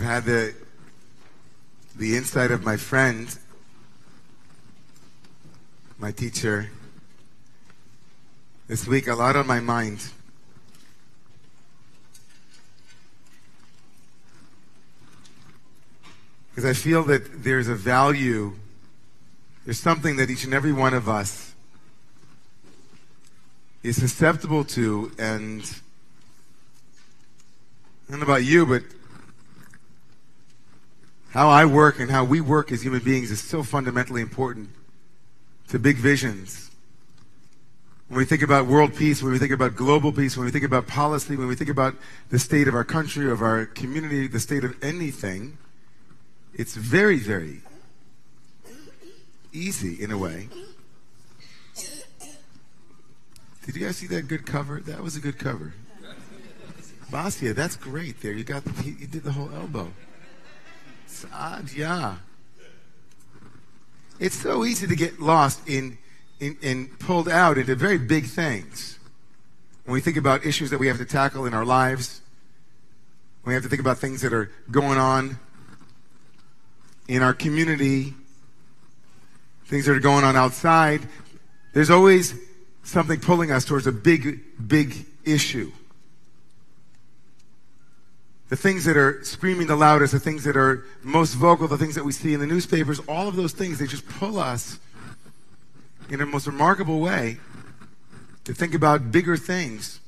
I've had the the insight of my friend, my teacher. This week, a lot on my mind. Because I feel that there's a value, there's something that each and every one of us is susceptible to, and I don't know about you, but how I work and how we work as human beings is so fundamentally important to big visions. When we think about world peace, when we think about global peace, when we think about policy, when we think about the state of our country, of our community, the state of anything, it's very, very easy in a way. Did you guys see that good cover? That was a good cover. Basia, that's great there. You got you did the whole elbow. Saad, yeah. It's so easy to get lost in, in, in pulled out into very big things. When we think about issues that we have to tackle in our lives, we have to think about things that are going on in our community, things that are going on outside. There's always something pulling us towards a big, big issue. The things that are screaming the loudest, the things that are most vocal, the things that we see in the newspapers, all of those things, they just pull us in a most remarkable way to think about bigger things.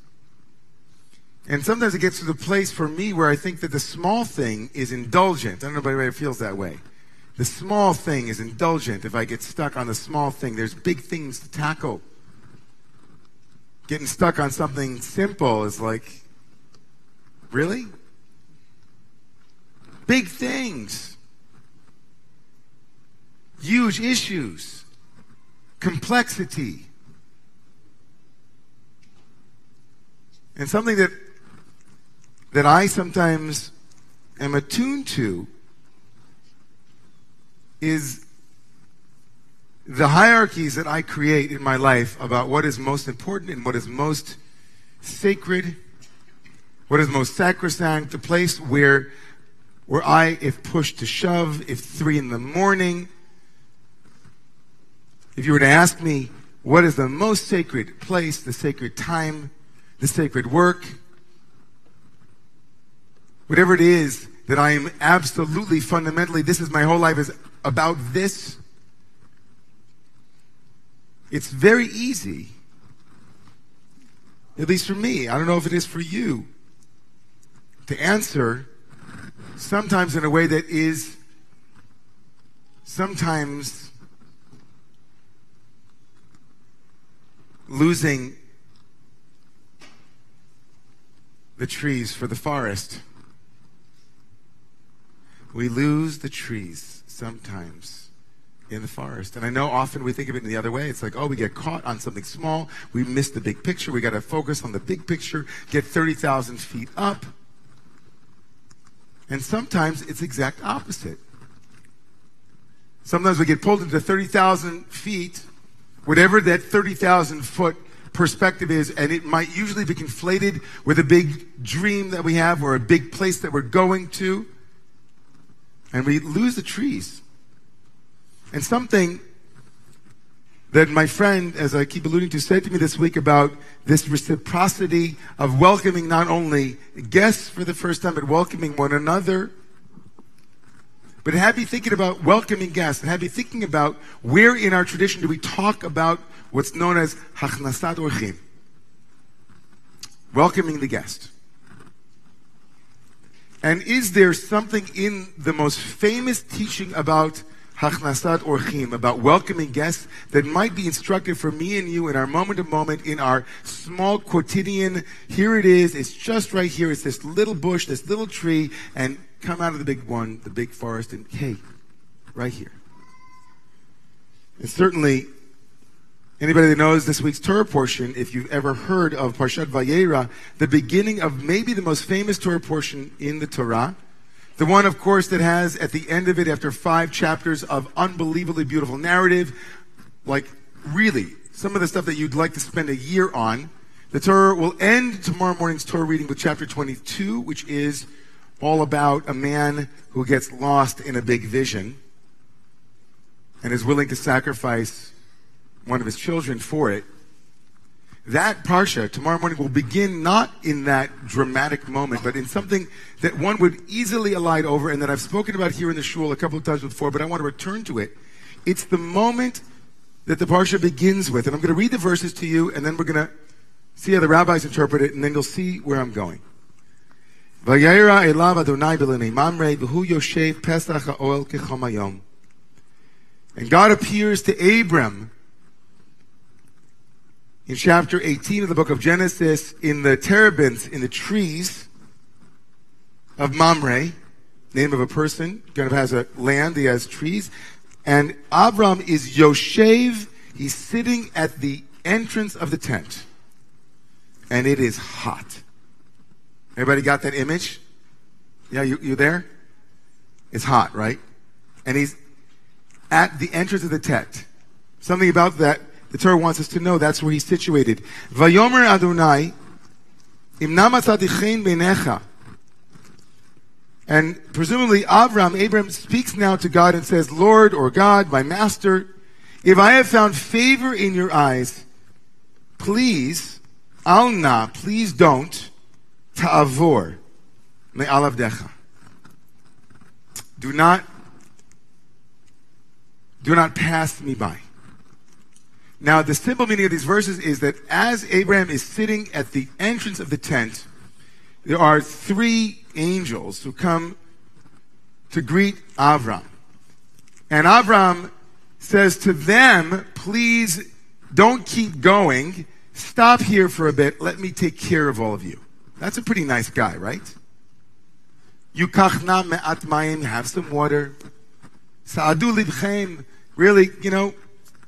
And sometimes it gets to the place for me where I think that the small thing is indulgent. I don't know if anybody feels that way. The small thing is indulgent if I get stuck on the small thing. There's big things to tackle. Getting stuck on something simple is like, really? Big things. Huge issues. Complexity. And something that that I sometimes am attuned to is the hierarchies that I create in my life about what is most important and what is most sacred, what is most sacrosanct, the place where where I, if pushed to shove, if three in the morning, if you were to ask me what is the most sacred place, the sacred time, the sacred work, whatever it is that I am absolutely fundamentally, this is my whole life is about this, it's very easy, at least for me, I don't know if it is for you, to answer sometimes in a way that is sometimes losing the trees for the forest. We lose the trees sometimes in the forest. And I know often we think of it in the other way. It's like, oh, we get caught on something small. We miss the big picture. We got to focus on the big picture, get 30,000 feet up. And sometimes it's exact opposite. Sometimes we get pulled into 30,000 feet, whatever that 30,000 foot perspective is, and it might usually be conflated with a big dream that we have or a big place that we're going to. And we lose the trees. And something that my friend, as I keep alluding to, said to me this week about this reciprocity of welcoming not only guests for the first time, but welcoming one another. But have you thinking about welcoming guests, and have you thinking about where in our tradition do we talk about what's known as hachnasat orchim, welcoming the guest. And is there something in the most famous teaching about Hachnasat Orchim, about welcoming guests that might be instructive for me and you in our moment to moment, in our small quotidian. Here it is. It's just right here. It's this little bush, this little tree, and come out of the big one, the big forest, and hey, right here. And certainly, anybody that knows this week's Torah portion, if you've ever heard of Parshat Vayera, the beginning of maybe the most famous Torah portion in the Torah, the one, of course, that has at the end of it, after five chapters of unbelievably beautiful narrative, like really, some of the stuff that you'd like to spend a year on. The Torah will end tomorrow morning's Torah reading with chapter 22, which is all about a man who gets lost in a big vision and is willing to sacrifice one of his children for it. That parsha tomorrow morning will begin not in that dramatic moment, but in something that one would easily alight over and that I've spoken about here in the shul a couple of times before, but I want to return to it. It's the moment that the parsha begins with, and I'm going to read the verses to you, and then we're going to see how the rabbis interpret it, and then you'll see where I'm going. And God appears to Abram in chapter 18 of the book of Genesis in the terebinths, in the trees of Mamre, name of a person, kind of has a land, he has trees. And Abram is Yoshev, he's sitting at the entrance of the tent. And it is hot. Everybody got that image? Yeah, you, you there? It's hot, right? And he's at the entrance of the tent. Something about that the Torah wants us to know that's where he's situated. Vayomer Adonai. And presumably Avram, Abraham speaks now to God and says, Lord or God, my master, if I have found favor in your eyes, please, alna, please don't, ta'avor, me alavdecha. Do not, do not pass me by. Now, the simple meaning of these verses is that as Abraham is sitting at the entrance of the tent, there are three angels who come to greet Avram. And Avram says to them, please don't keep going. Stop here for a bit. Let me take care of all of you. That's a pretty nice guy, right? Yukachna me'at mayim, have some water. Sa'adu libchem, really, you know,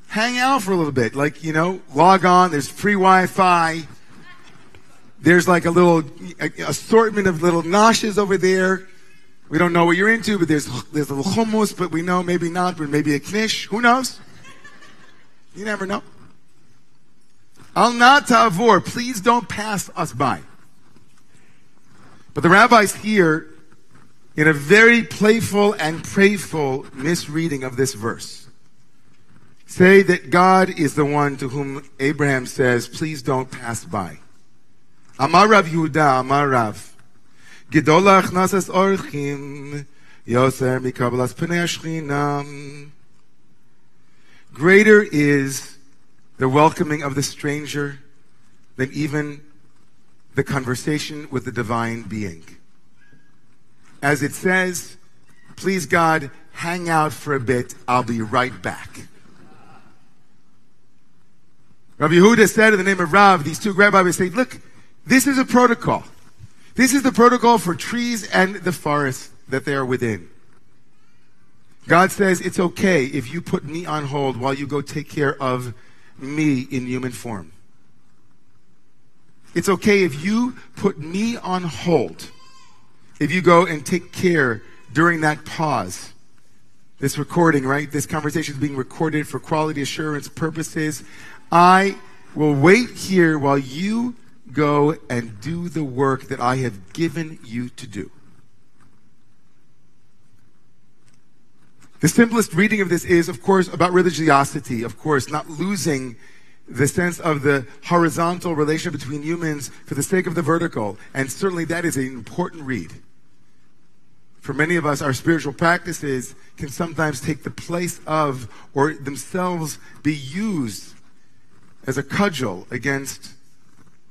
hang out for a little bit. Like, you know, log on, there's free Wi-Fi. There's like a little assortment of little noshes over there. We don't know what you're into, but there's, there's a little hummus, but we know maybe not, but maybe a knish. Who knows? You never know. Al natavor. Please don't pass us by. But the rabbis here, in a very playful and prayful misreading of this verse, Say that God is the one to whom Abraham says, please don't pass by. Yehuda, orchim, yoser mikabalas Greater is the welcoming of the stranger than even the conversation with the divine being. As it says, please God, hang out for a bit, I'll be right back. Rabbi Yehuda said in the name of Rav, these two rabbis say, look, this is a protocol. This is the protocol for trees and the forest that they are within. God says it's okay if you put me on hold while you go take care of me in human form. It's okay if you put me on hold. If you go and take care during that pause. This recording, right? This conversation is being recorded for quality assurance purposes. I will wait here while you go and do the work that I have given you to do. The simplest reading of this is, of course, about religiosity, of course, not losing the sense of the horizontal relation between humans for the sake of the vertical. And certainly that is an important read. For many of us, our spiritual practices can sometimes take the place of or themselves be used as a cudgel against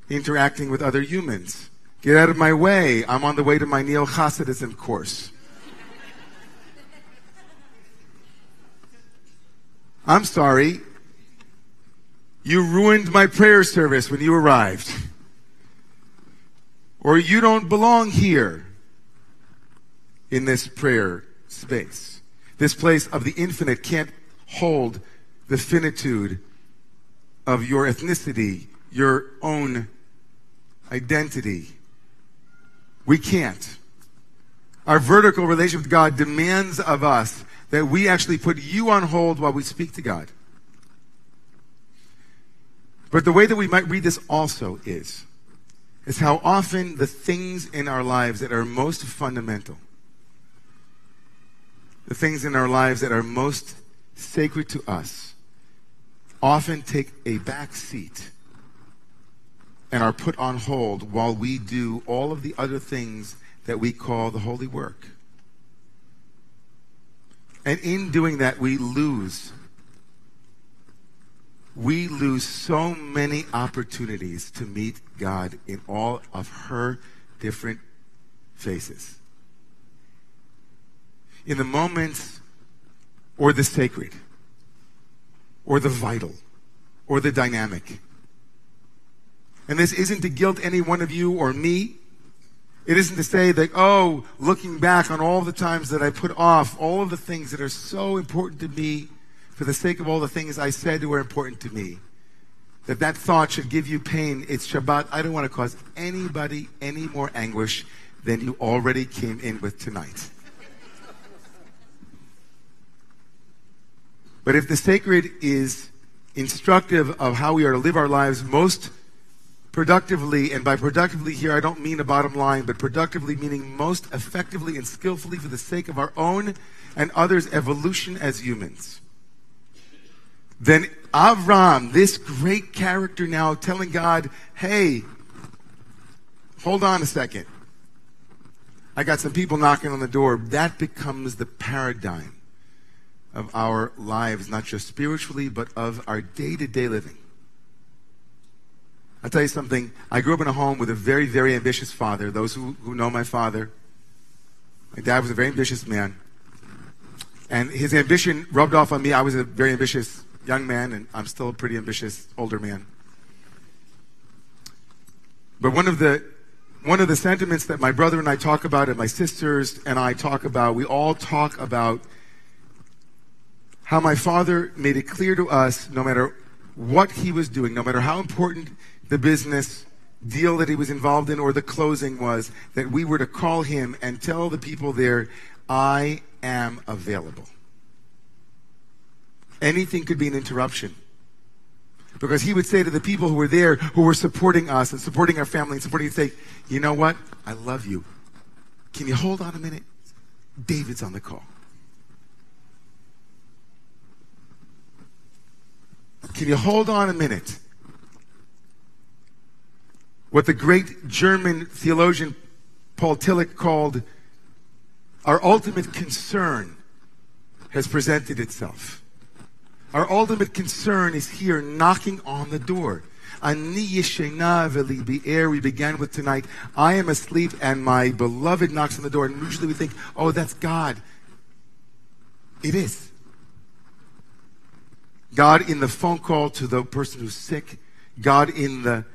interacting with other humans. Get out of my way. I'm on the way to my neo Hasidism course. I'm sorry. You ruined my prayer service when you arrived. Or you don't belong here in this prayer space. This place of the infinite can't hold the finitude of your ethnicity, your own identity. We can't. Our vertical relationship with God demands of us that we actually put you on hold while we speak to God. But the way that we might read this also is is how often the things in our lives that are most fundamental, the things in our lives that are most sacred to us, often take a back seat and are put on hold while we do all of the other things that we call the holy work. And in doing that, we lose. We lose so many opportunities to meet God in all of her different faces. In the moments or the sacred or the vital or the dynamic. And this isn't to guilt any one of you or me. It isn't to say that, oh, looking back on all the times that I put off all of the things that are so important to me for the sake of all the things I said were important to me, that that thought should give you pain. It's Shabbat. I don't want to cause anybody any more anguish than you already came in with tonight. But if the sacred is instructive of how we are to live our lives most productively, and by productively here I don't mean a bottom line, but productively meaning most effectively and skillfully for the sake of our own and others' evolution as humans. Then Avram, this great character now telling God, hey, hold on a second. I got some people knocking on the door. That becomes the paradigm of our lives, not just spiritually, but of our day to day living. I'll tell you something. I grew up in a home with a very, very ambitious father. Those who, who know my father, my dad was a very ambitious man. And his ambition rubbed off on me. I was a very ambitious young man, and I'm still a pretty ambitious older man. But one of the one of the sentiments that my brother and I talk about, and my sisters and I talk about, we all talk about how my father made it clear to us no matter what he was doing, no matter how important the business deal that he was involved in or the closing was, that we were to call him and tell the people there, I am available. Anything could be an interruption. Because he would say to the people who were there, who were supporting us and supporting our family and supporting, say, You know what? I love you. Can you hold on a minute? David's on the call. Can you hold on a minute? What the great German theologian Paul Tillich called our ultimate concern has presented itself. Our ultimate concern is here knocking on the door. Be'er, we began with tonight. I am asleep and my beloved knocks on the door. And usually we think, oh, that's God. It is. God in the phone call to the person who's sick. God in the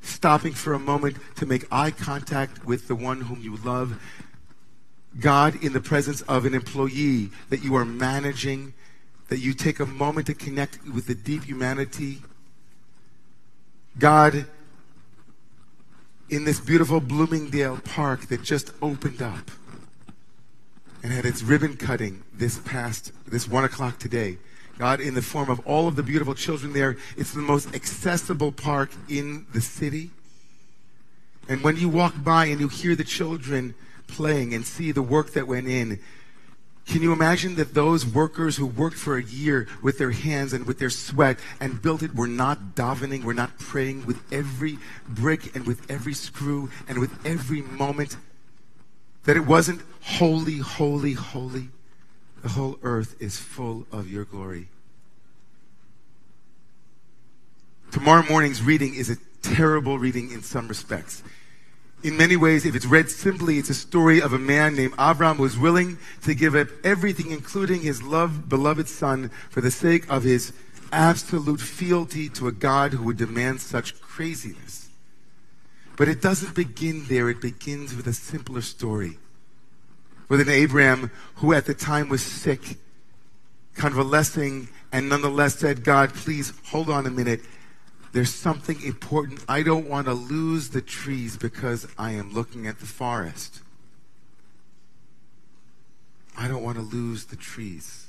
stopping for a moment to make eye contact with the one whom you love. God in the presence of an employee that you are managing, that you take a moment to connect with the deep humanity. God in this beautiful Bloomingdale park that just opened up and had its ribbon cutting this past, this one o'clock today. God, in the form of all of the beautiful children there. It's the most accessible park in the city. And when you walk by and you hear the children playing and see the work that went in, can you imagine that those workers who worked for a year with their hands and with their sweat and built it were not davening, were not praying with every brick and with every screw and with every moment? That it wasn't holy, holy, holy. The whole earth is full of your glory. Tomorrow morning's reading is a terrible reading in some respects. In many ways, if it's read simply, it's a story of a man named Avram who was willing to give up everything, including his loved, beloved son, for the sake of his absolute fealty to a God who would demand such craziness. But it doesn't begin there. It begins with a simpler story with an Abraham who at the time was sick, convalescing, and nonetheless said, God, please hold on a minute. There's something important. I don't want to lose the trees because I am looking at the forest. I don't want to lose the trees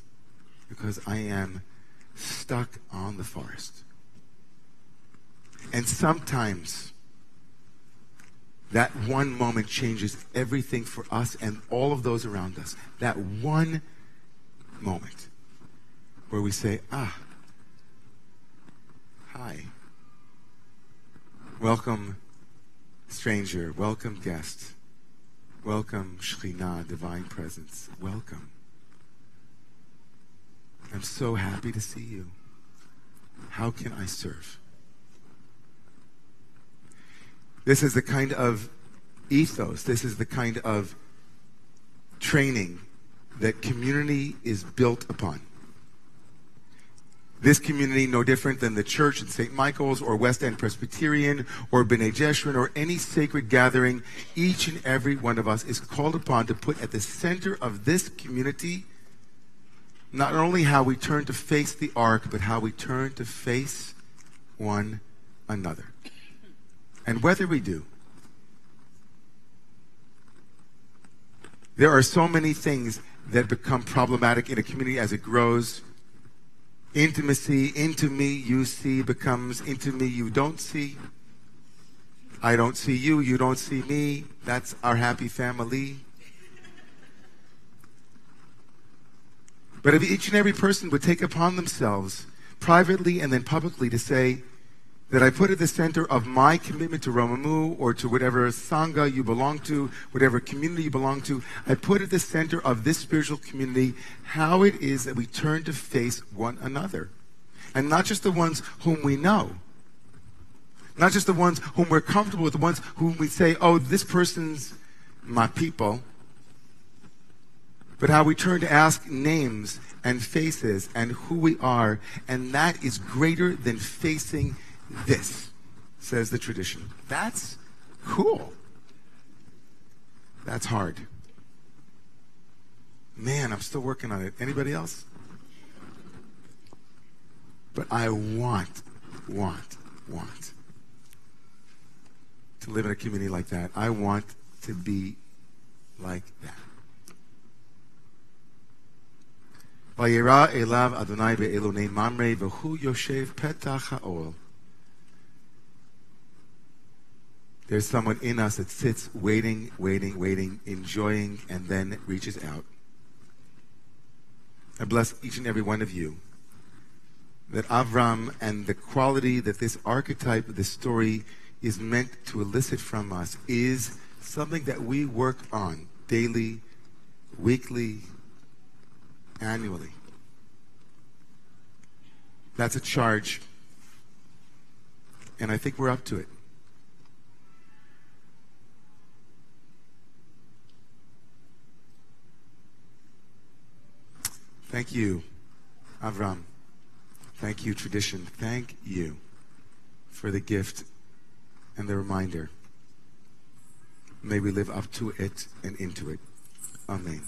because I am stuck on the forest. And sometimes That one moment changes everything for us and all of those around us. That one moment where we say, ah, hi. Welcome, stranger. Welcome, guest. Welcome, Shekhinah, divine presence. Welcome. I'm so happy to see you. How can I serve? This is the kind of ethos, this is the kind of training that community is built upon. This community, no different than the church in St. Michael's or West End Presbyterian or B'nai Jeshurun or any sacred gathering, each and every one of us is called upon to put at the center of this community not only how we turn to face the ark, but how we turn to face one another. And whether we do, there are so many things that become problematic in a community as it grows. Intimacy, into me you see, becomes into me you don't see. I don't see you, you don't see me. That's our happy family. But if each and every person would take upon themselves, privately and then publicly, to say that I put at the center of my commitment to Romemu or to whatever Sangha you belong to, whatever community you belong to, I put at the center of this spiritual community how it is that we turn to face one another. And not just the ones whom we know. Not just the ones whom we're comfortable with, the ones whom we say, oh, this person's my people but how we turn to ask names and faces and who we are, and that is greater than facing this, says the tradition. That's cool. That's hard. Man, I'm still working on it. Anybody else? But I want, want, want to live in a community like that. I want to be like that. There's someone in us that sits waiting, waiting, waiting, enjoying, and then reaches out. I bless each and every one of you that Avram and the quality that this archetype, this story is meant to elicit from us is something that we work on daily, weekly, annually. That's a charge. And I think we're up to it. Thank you, Avram. Thank you, tradition. Thank you for the gift and the reminder. May we live up to it and into it. Amen.